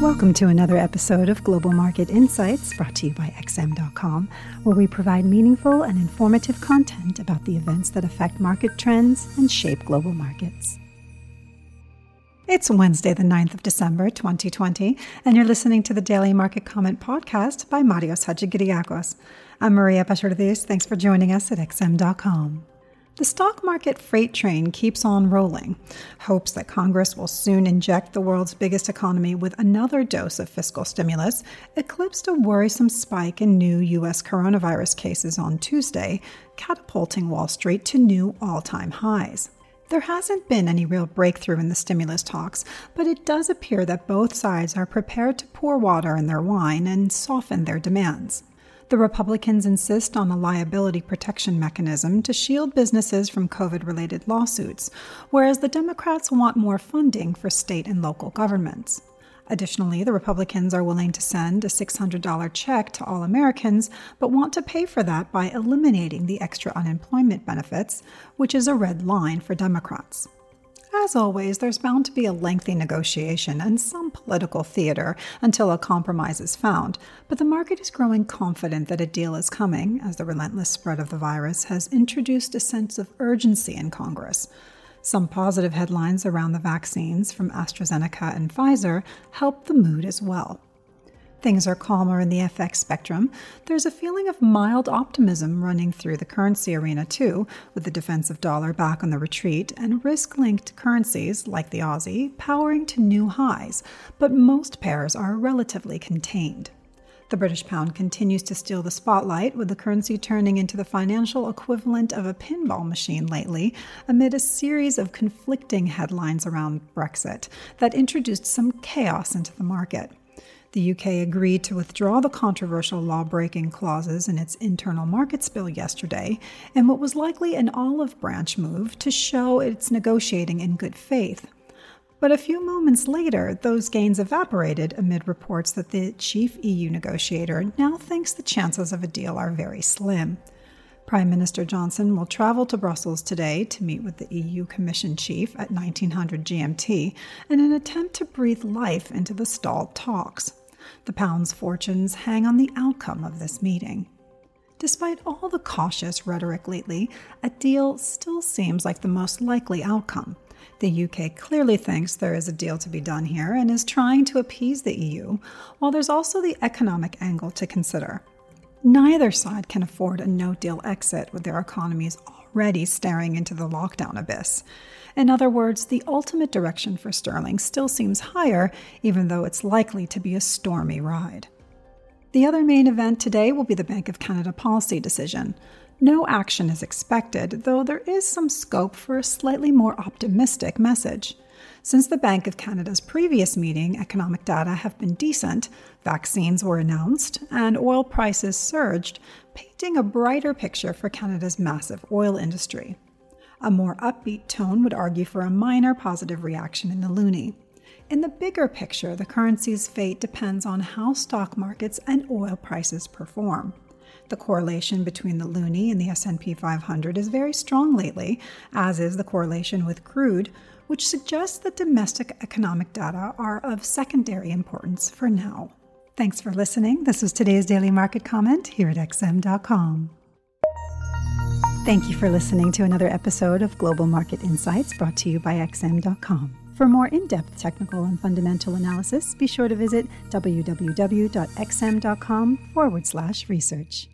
Welcome to another episode of Global Market Insights brought to you by XM.com, where we provide meaningful and informative content about the events that affect market trends and shape global markets. It's Wednesday, the 9th of December, 2020, and you're listening to the Daily Market Comment podcast by Marios Hadjikyriacos. I'm Maria Pachordis. Thanks for joining us at XM.com. The stock market freight train keeps on rolling. Hopes that Congress will soon inject the world's biggest economy with another dose of fiscal stimulus eclipsed a worrisome spike in new U.S. coronavirus cases on Tuesday, catapulting Wall Street to new all time highs. There hasn't been any real breakthrough in the stimulus talks, but it does appear that both sides are prepared to pour water in their wine and soften their demands. The Republicans insist on a liability protection mechanism to shield businesses from COVID related lawsuits, whereas the Democrats want more funding for state and local governments. Additionally, the Republicans are willing to send a $600 check to all Americans, but want to pay for that by eliminating the extra unemployment benefits, which is a red line for Democrats. As always, there's bound to be a lengthy negotiation and some political theater until a compromise is found, but the market is growing confident that a deal is coming as the relentless spread of the virus has introduced a sense of urgency in Congress. Some positive headlines around the vaccines from AstraZeneca and Pfizer help the mood as well. Things are calmer in the FX spectrum. There's a feeling of mild optimism running through the currency arena, too, with the defensive dollar back on the retreat and risk linked currencies, like the Aussie, powering to new highs, but most pairs are relatively contained. The British pound continues to steal the spotlight, with the currency turning into the financial equivalent of a pinball machine lately, amid a series of conflicting headlines around Brexit that introduced some chaos into the market. The UK agreed to withdraw the controversial law breaking clauses in its internal markets bill yesterday, in what was likely an olive branch move to show it's negotiating in good faith. But a few moments later, those gains evaporated amid reports that the chief EU negotiator now thinks the chances of a deal are very slim. Prime Minister Johnson will travel to Brussels today to meet with the EU Commission chief at 1900 GMT in an attempt to breathe life into the stalled talks. The pound's fortunes hang on the outcome of this meeting. Despite all the cautious rhetoric lately, a deal still seems like the most likely outcome. The UK clearly thinks there is a deal to be done here and is trying to appease the EU, while there's also the economic angle to consider. Neither side can afford a no deal exit with their economies already staring into the lockdown abyss. In other words, the ultimate direction for sterling still seems higher, even though it's likely to be a stormy ride. The other main event today will be the Bank of Canada policy decision. No action is expected, though there is some scope for a slightly more optimistic message. Since the Bank of Canada's previous meeting, economic data have been decent, vaccines were announced, and oil prices surged, painting a brighter picture for Canada's massive oil industry. A more upbeat tone would argue for a minor positive reaction in the loonie. In the bigger picture, the currency's fate depends on how stock markets and oil prices perform. The correlation between the loonie and the S&P 500 is very strong lately, as is the correlation with crude, which suggests that domestic economic data are of secondary importance for now. Thanks for listening. This was today's daily market comment here at xm.com. Thank you for listening to another episode of Global Market Insights brought to you by XM.com. For more in depth technical and fundamental analysis, be sure to visit www.xm.com forward slash research.